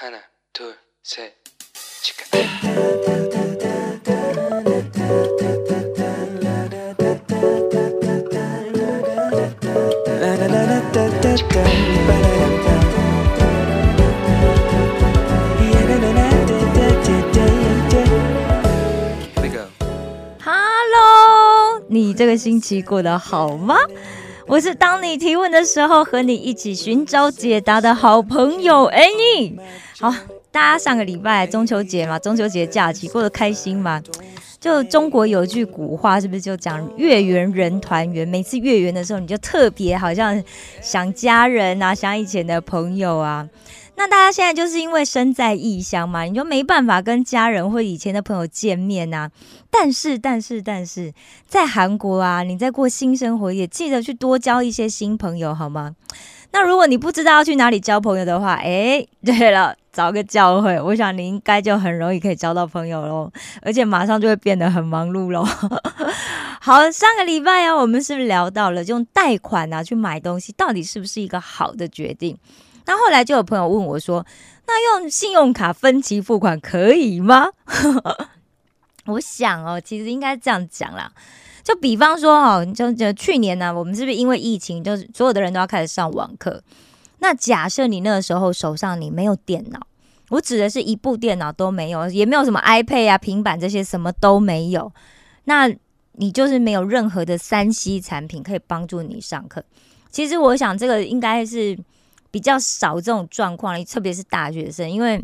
하나, 둘, 셋, 치카. Here we go. Hello，你这个星期过得好吗？我是当你提问的时候和你一起寻找解答的好朋友 Annie。 好，大家上个礼拜中秋节嘛，中秋节假期过得开心吗？就中国有句古话，是不是就讲月圆人团圆？每次月圆的时候，你就特别好像想家人啊，想以前的朋友啊。那大家现在就是因为身在异乡嘛，你就没办法跟家人或以前的朋友见面呐、但是，但是，但是在韩国啊，你在过新生活，也记得去多交一些新朋友，好吗？那如果你不知道要去哪里交朋友的话，诶，对了，找个教会，我想你应该就很容易可以交到朋友喽，而且马上就会变得很忙碌喽。好，上个礼拜啊，我们是不是聊到了用贷款啊去买东西，到底是不是一个好的决定？那后来就有朋友问我说：“那用信用卡分期付款可以吗？” 我想哦，其实应该这样讲啦。就比方说哦，就就去年呢、我们是不是因为疫情，就是所有的人都要开始上网课？那假设你那个时候手上你没有电脑，我指的是一部电脑都没有，也没有什么 iPad 啊、平板这些什么都没有，那你就是没有任何的三 C 产品可以帮助你上课。其实我想这个应该是比较少这种状况，特别是大学生，因为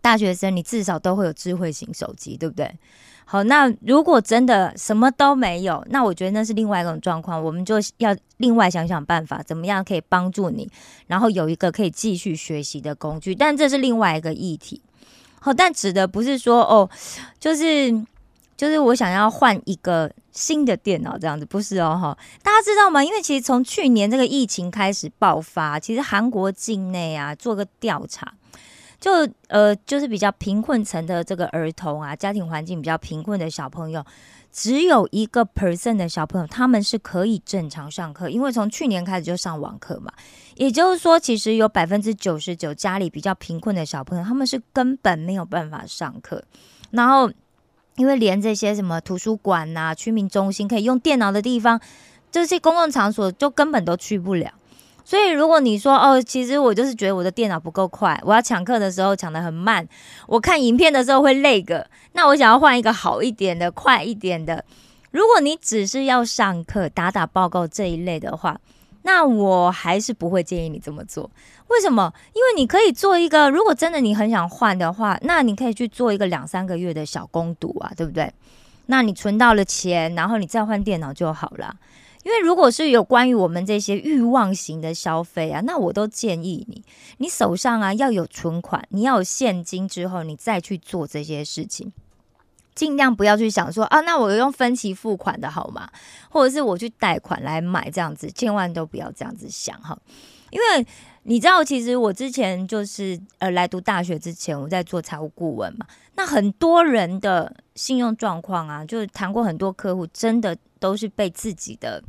大学生你至少都会有智慧型手机，对不对？好，那如果真的什么都没有，那我觉得那是另外一种状况，我们就要另外想想办法，怎么样可以帮助你，然后有一个可以继续学习的工具。但这是另外一个议题。好，但指的不是说哦，就是就是我想要换一个新的电脑这样子，不是哦哈。大家知道吗？因为其实从去年这个疫情开始爆发，其实韩国境内啊做个调查。就呃，就是比较贫困层的这个儿童啊，家庭环境比较贫困的小朋友，只有一个 percent 的小朋友，他们是可以正常上课，因为从去年开始就上网课嘛。也就是说，其实有百分之九十九家里比较贫困的小朋友，他们是根本没有办法上课。然后，因为连这些什么图书馆呐、居民中心可以用电脑的地方，这些公共场所就根本都去不了。所以，如果你说哦，其实我就是觉得我的电脑不够快，我要抢课的时候抢得很慢，我看影片的时候会累个，那我想要换一个好一点的、快一点的。如果你只是要上课、打打报告这一类的话，那我还是不会建议你这么做。为什么？因为你可以做一个，如果真的你很想换的话，那你可以去做一个两三个月的小攻读啊，对不对？那你存到了钱，然后你再换电脑就好了。因为如果是有关于我们这些欲望型的消费啊，那我都建议你，你手上啊要有存款，你要有现金之后，你再去做这些事情，尽量不要去想说啊，那我用分期付款的好吗？或者是我去贷款来买这样子，千万都不要这样子想哈，因为你知道，其实我之前就是呃来读大学之前，我在做财务顾问嘛，那很多人的信用状况啊，就是谈过很多客户，真的都是被自己的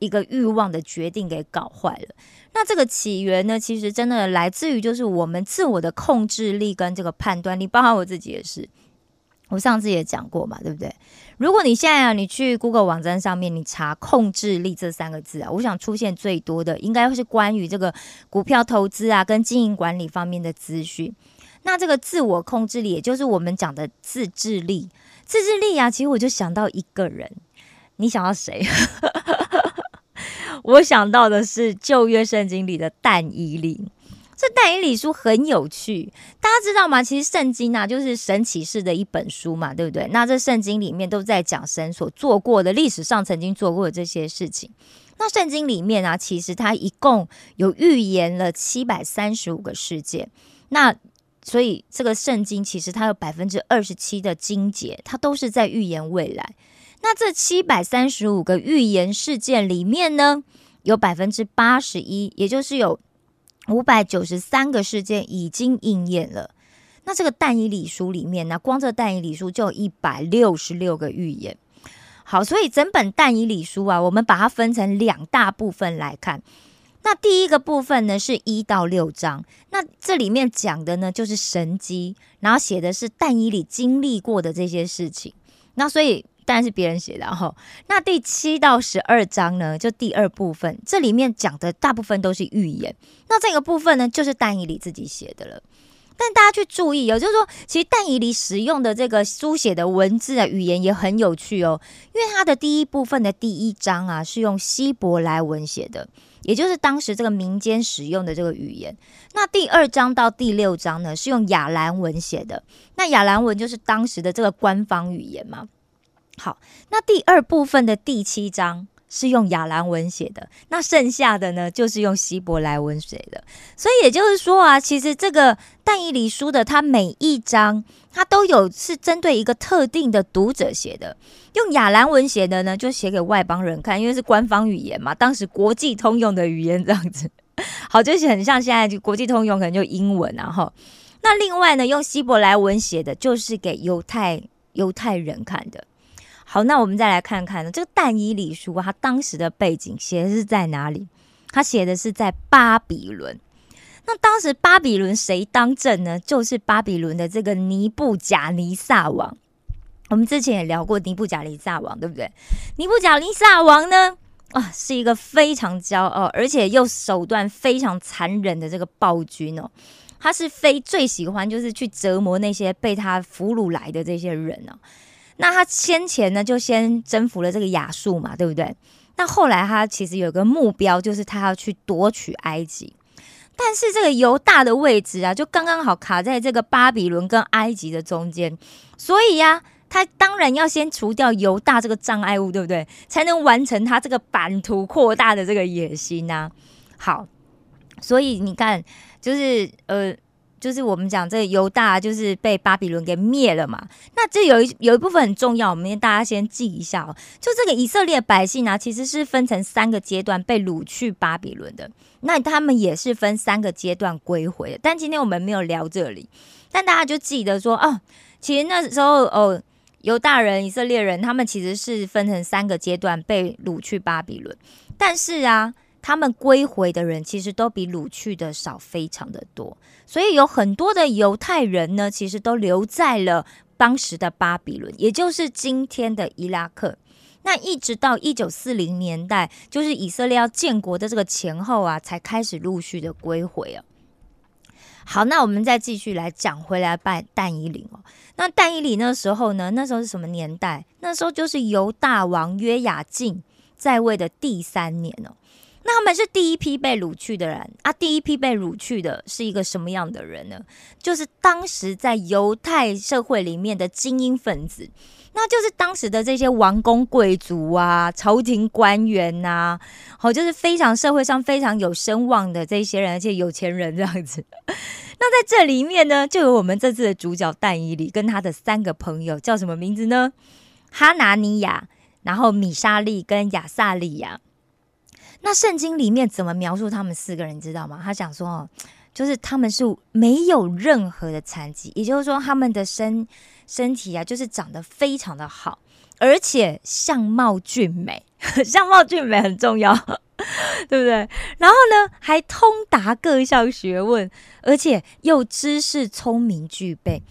一个欲望的决定给搞坏了。那这个起源呢，其实真的来自于就是我们自我的控制力跟这个判断力，包含我自己也是。我上次也讲过嘛，对不对？如果你现在啊，你去 Google 网站上面，你查“控制力”这三个字啊，我想出现最多的应该会是关于这个股票投资啊跟经营管理方面的资讯。那这个自我控制力，也就是我们讲的自制力。自制力啊，其实我就想到一个人，你想到谁？我想到的是旧约圣经里的但以理。这但以理书很有趣，大家知道吗？其实圣经啊，就是神启示的一本书嘛，对不对？那这圣经里面都在讲神所做过的、历史上曾经做过的这些事情。那圣经里面啊，其实它一共有预言了七百三十五个事件。那所以这个圣经其实它有百分之二十七的经节，它都是在预言未来。那这七百三十五个预言事件里面呢，有百分之八十一，也就是有五百九十三个事件已经应验了。那这个但以理书里面呢，光这但以理书就有一百六十六个预言。好，所以整本但以理书啊，我们把它分成两大部分来看。那第一个部分呢是一到六章，那这里面讲的呢就是神机，然后写的是但以里经历过的这些事情。那所以当然是别人写的哈。那第七到十二章呢，就第二部分，这里面讲的大部分都是预言。那这个部分呢，就是但以里自己写的了。但大家去注意哦，就是说，其实但以里使用的这个书写的文字啊，语言也很有趣哦。因为它的第一部分的第一章啊，是用希伯来文写的，也就是当时这个民间使用的这个语言。那第二章到第六章呢，是用亚兰文写的。那亚兰文就是当时的这个官方语言嘛。好，那第二部分的第七章。是用亚兰文写的，那剩下的呢，就是用希伯来文写的。所以也就是说啊，其实这个但以理书的，它每一章它都有是针对一个特定的读者写的。用亚兰文写的呢，就写给外邦人看，因为是官方语言嘛，当时国际通用的语言这样子。好，就是很像现在就国际通用，可能就英文然后。那另外呢，用希伯来文写的，就是给犹太犹太人看的。好，那我们再来看看呢，这个但以理书他当时的背景写的是在哪里？他写的是在巴比伦。那当时巴比伦谁当政呢？就是巴比伦的这个尼布甲尼撒王。我们之前也聊过尼布甲尼撒王，对不对？尼布甲尼撒王呢，啊，是一个非常骄傲，而且又手段非常残忍的这个暴君哦。他是非最喜欢就是去折磨那些被他俘虏来的这些人哦。那他先前呢，就先征服了这个亚述嘛，对不对？那后来他其实有个目标，就是他要去夺取埃及。但是这个犹大的位置啊，就刚刚好卡在这个巴比伦跟埃及的中间，所以呀，他当然要先除掉犹大这个障碍物，对不对？才能完成他这个版图扩大的这个野心呐。好，所以你看，就是呃。就是我们讲这个犹大就是被巴比伦给灭了嘛，那这有一有一部分很重要，我们大家先记一下哦。就这个以色列百姓啊，其实是分成三个阶段被掳去巴比伦的，那他们也是分三个阶段归回的。但今天我们没有聊这里，但大家就记得说哦，其实那时候哦，犹大人、以色列人他们其实是分成三个阶段被掳去巴比伦，但是啊。他们归回的人其实都比掳去的少，非常的多，所以有很多的犹太人呢，其实都留在了当时的巴比伦，也就是今天的伊拉克。那一直到一九四零年代，就是以色列要建国的这个前后啊，才开始陆续的归回啊。好，那我们再继续来讲回来，拜但以里哦。那但以里那时候呢，那时候是什么年代？那时候就是犹大王约雅敬在位的第三年哦。那他们是第一批被掳去的人啊！第一批被掳去的是一个什么样的人呢？就是当时在犹太社会里面的精英分子，那就是当时的这些王公贵族啊、朝廷官员呐，好，就是非常社会上非常有声望的这些人，而且有钱人这样子。那在这里面呢，就有我们这次的主角但以里跟他的三个朋友，叫什么名字呢？哈拿尼亚，然后米沙利跟亚萨利亚。那圣经里面怎么描述他们四个人？你知道吗？他讲说哦，就是他们是没有任何的残疾，也就是说他们的身身体啊，就是长得非常的好，而且相貌俊美，相貌俊美很重要，对不对？然后呢，还通达各项学问，而且又知识聪明具备，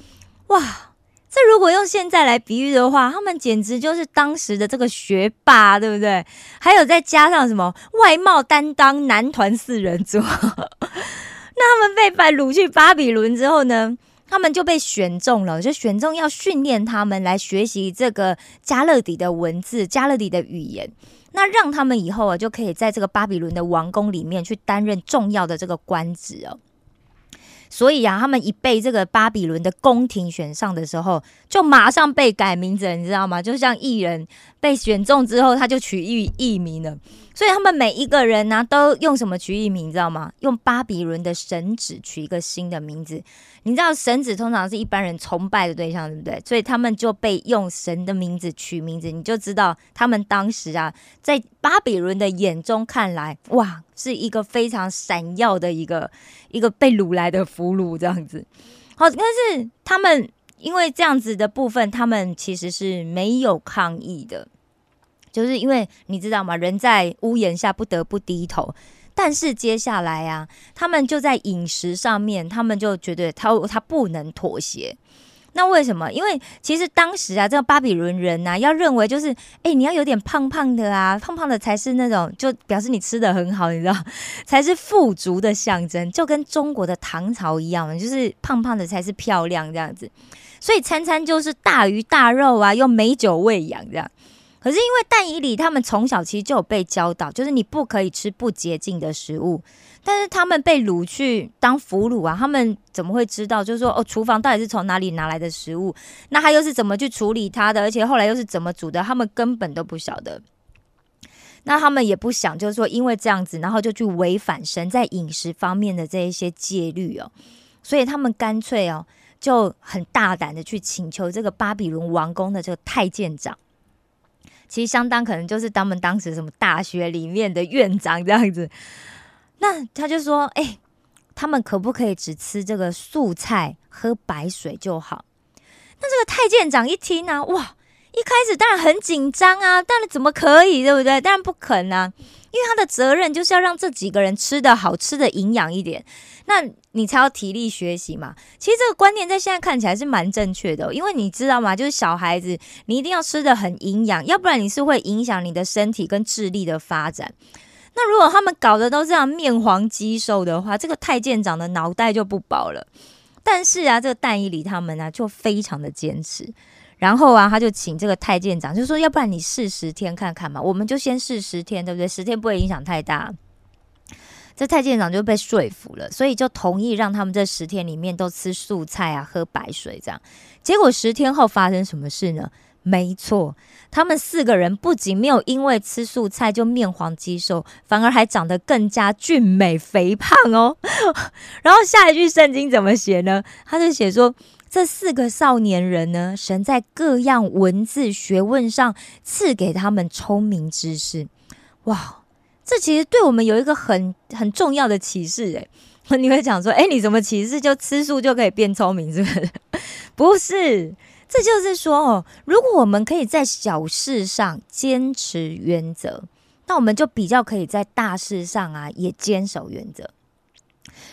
哇！这如果用现在来比喻的话，他们简直就是当时的这个学霸，对不对？还有再加上什么外貌担当男团四人组，那他们被派掳去巴比伦之后呢，他们就被选中了，就选中要训练他们来学习这个加勒底的文字、加勒底的语言，那让他们以后啊就可以在这个巴比伦的王宫里面去担任重要的这个官职哦。所以啊，他们一被这个巴比伦的宫廷选上的时候，就马上被改名字，你知道吗？就像艺人被选中之后，他就取艺艺名了。所以他们每一个人呢，都用什么取艺名？你知道吗？用巴比伦的神子取一个新的名字。你知道神子通常是一般人崇拜的对象，对不对？所以他们就被用神的名字取名字，你就知道他们当时啊，在巴比伦的眼中看来，哇，是一个非常闪耀的一个一个被掳来的俘虏这样子。好，但是他们因为这样子的部分，他们其实是没有抗议的。就是因为你知道吗？人在屋檐下不得不低头。但是接下来啊，他们就在饮食上面，他们就觉得他他不能妥协。那为什么？因为其实当时啊，这个巴比伦人呐，要认为就是，哎，你要有点胖胖的啊，胖胖的才是那种，就表示你吃的很好，你知道，才是富足的象征，就跟中国的唐朝一样，就是胖胖的才是漂亮这样子。所以餐餐就是大鱼大肉啊，用美酒喂养这样。可是因为但以里他们从小其实就有被教导，就是你不可以吃不洁净的食物。但是他们被掳去当俘虏啊，他们怎么会知道？就是说，哦，厨房到底是从哪里拿来的食物？那他又是怎么去处理它的？而且后来又是怎么煮的？他们根本都不晓得。那他们也不想，就是说，因为这样子，然后就去违反神在饮食方面的这一些戒律哦。所以他们干脆哦，就很大胆的去请求这个巴比伦王宫的这个太监长。其实相当可能就是他们当时什么大学里面的院长这样子，那他就说：“哎，他们可不可以只吃这个素菜、喝白水就好？”那这个太监长一听呢，哇！一开始当然很紧张啊，但是怎么可以，对不对？当然不肯啊，因为他的责任就是要让这几个人吃的好吃的营养一点，那你才要体力学习嘛。其实这个观念在现在看起来是蛮正确的，因为你知道吗？就是小孩子你一定要吃的很营养，要不然你是会影响你的身体跟智力的发展。那如果他们搞的都这样面黄肌瘦的话，这个太监长的脑袋就不保了。但是啊，这个蛋伊里他们呢就非常的坚持。然后啊，他就请这个太监长，就说：“要不然你试十天看看嘛，我们就先试十天，对不对？十天不会影响太大。”这太监长就被说服了，所以就同意让他们这十天里面都吃素菜啊，喝白水这样。结果十天后发生什么事呢？没错，他们四个人不仅没有因为吃素菜就面黄肌瘦，反而还长得更加俊美肥胖哦。然后下一句圣经怎么写呢？他就写说。这四个少年人呢，神在各样文字学问上赐给他们聪明知识。哇，这其实对我们有一个很很重要的启示诶。你会讲说，哎，你怎么启示就吃素就可以变聪明？是不是？不是，这就是说哦，如果我们可以在小事上坚持原则，那我们就比较可以在大事上啊也坚守原则。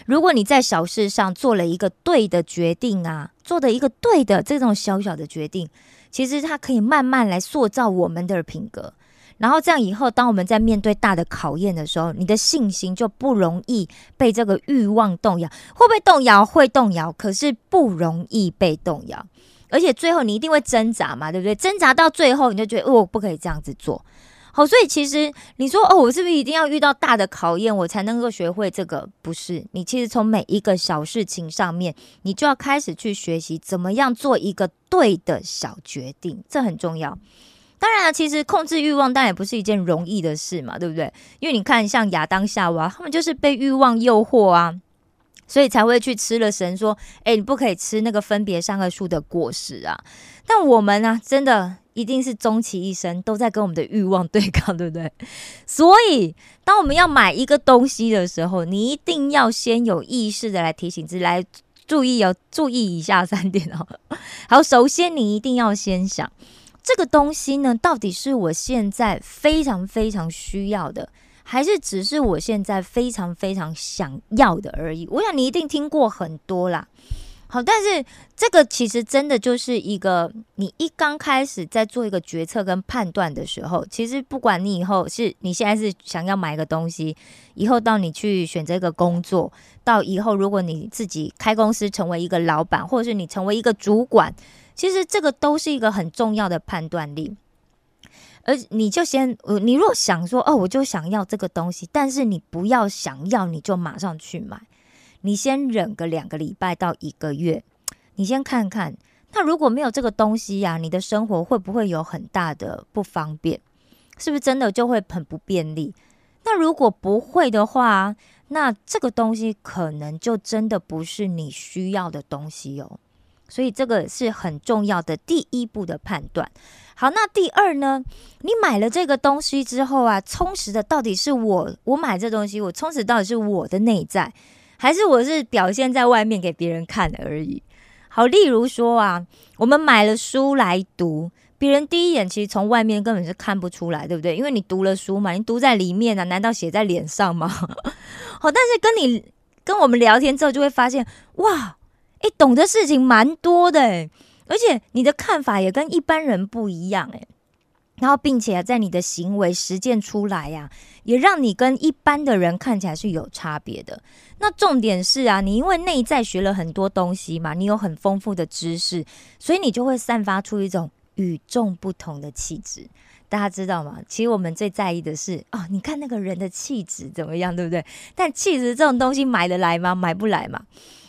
如果你在小事上做了一个对的决定啊，做的一个对的这种小小的决定，其实它可以慢慢来塑造我们的品格。然后这样以后，当我们在面对大的考验的时候，你的信心就不容易被这个欲望动摇。会不会动摇？会动摇，可是不容易被动摇。而且最后你一定会挣扎嘛，对不对？挣扎到最后，你就觉得哦，不可以这样子做。好，所以其实你说哦，我是不是一定要遇到大的考验，我才能够学会这个？不是，你其实从每一个小事情上面，你就要开始去学习怎么样做一个对的小决定，这很重要。当然了，其实控制欲望当然也不是一件容易的事嘛，对不对？因为你看，像亚当夏娃，他们就是被欲望诱惑啊，所以才会去吃了神说：“哎，你不可以吃那个分别三个树的果实啊。”但我们呢，真的。一定是终其一生都在跟我们的欲望对抗，对不对？所以，当我们要买一个东西的时候，你一定要先有意识的来提醒自己，来注意哦，注意以下三点哦。好，首先你一定要先想，这个东西呢，到底是我现在非常非常需要的，还是只是我现在非常非常想要的而已？我想你一定听过很多啦。好，但是这个其实真的就是一个，你一刚开始在做一个决策跟判断的时候，其实不管你以后是你现在是想要买一个东西，以后到你去选择一个工作，到以后如果你自己开公司成为一个老板，或者是你成为一个主管，其实这个都是一个很重要的判断力。而你就先，你若想说，哦，我就想要这个东西，但是你不要想要你就马上去买。你先忍个两个礼拜到一个月，你先看看。那如果没有这个东西呀，你的生活会不会有很大的不方便？是不是真的就会很不便利？那如果不会的话，那这个东西可能就真的不是你需要的东西哦。所以这个是很重要的第一步的判断。好，那第二呢？你买了这个东西之后啊，充实的到底是我，我买这东西，我充实到底是我的内在。还是我是表现在外面给别人看而已。好，例如说啊，我们买了书来读，别人第一眼其实从外面根本是看不出来，对不对？因为你读了书嘛，你读在里面啊，难道写在脸上吗？好，但是跟你跟我们聊天之后，就会发现，哇，诶，懂的事情蛮多的，诶，而且你的看法也跟一般人不一样，诶。然后并且在你的行为实践出来呀，也让你跟一般的人看起来是有差别的。那重点是啊，你因为内在学了很多东西嘛，你有很丰富的知识，所以你就会散发出一种与众不同的气质。大家知道吗？其实我们最在意的是哦，你看那个人的气质怎么样，对不对？但气质这种东西买得来吗？买不来嘛。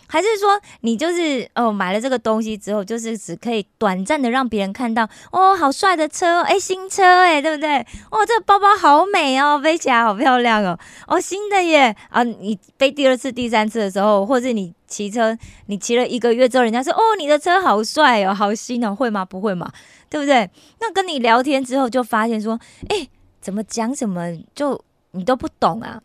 还是说你就是哦买了这个东西之后，就是只可以短暂的让别人看到哦，好帅的车哎，新车哎，对不对？哦，这个包包好美哦，背起来好漂亮哦，哦，新的耶啊！你背第二次、第三次的时候，或者你骑车，你骑了一个月之后，人家说哦，你的车好帅哦，好新哦，会吗？不会嘛？对不对？那跟你聊天之后，就发现说，哎，怎么讲什么就你都不懂啊，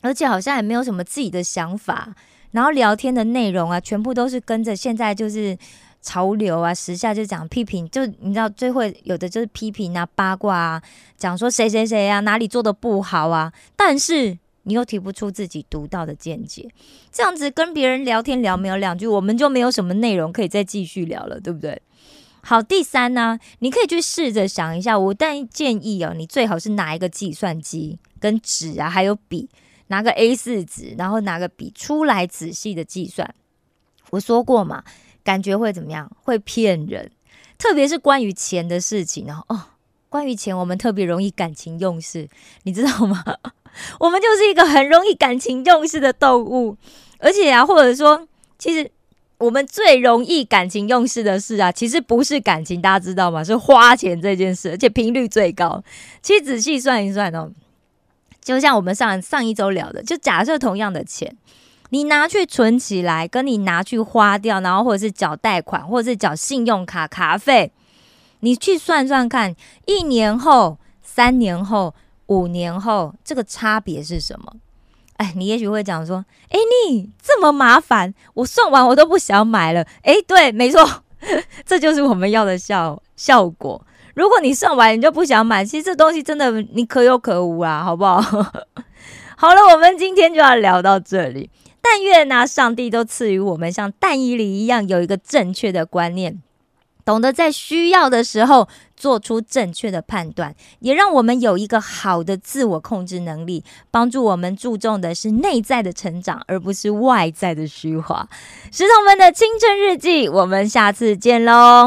而且好像也没有什么自己的想法。然后聊天的内容啊，全部都是跟着现在就是潮流啊，时下就讲批评，就你知道最会有的就是批评啊、八卦啊，讲说谁谁谁啊哪里做的不好啊，但是你又提不出自己独到的见解，这样子跟别人聊天聊没有两句，我们就没有什么内容可以再继续聊了，对不对？好，第三呢，你可以去试着想一下，我但建议哦，你最好是拿一个计算机跟纸啊，还有笔。拿个 A 四纸，然后拿个笔出来仔细的计算。我说过嘛，感觉会怎么样？会骗人，特别是关于钱的事情。然后哦，关于钱，我们特别容易感情用事，你知道吗？我们就是一个很容易感情用事的动物。而且啊，或者说，其实我们最容易感情用事的事啊，其实不是感情，大家知道吗？是花钱这件事，而且频率最高。其实仔细算一算哦。就像我们上上一周聊的，就假设同样的钱，你拿去存起来，跟你拿去花掉，然后或者是缴贷款，或者是缴信用卡卡费，你去算算看，一年后、三年后、五年后，这个差别是什么？哎，你也许会讲说，哎，你这么麻烦，我算完我都不想买了。哎，对，没错，这就是我们要的效效果。如果你算完你就不想买，其实这东西真的你可有可无啊，好不好？好了，我们今天就要聊到这里。但愿呢，上帝都赐予我们像但以里一样有一个正确的观念，懂得在需要的时候做出正确的判断，也让我们有一个好的自我控制能力，帮助我们注重的是内在的成长，而不是外在的虚华。石头们的青春日记，我们下次见喽。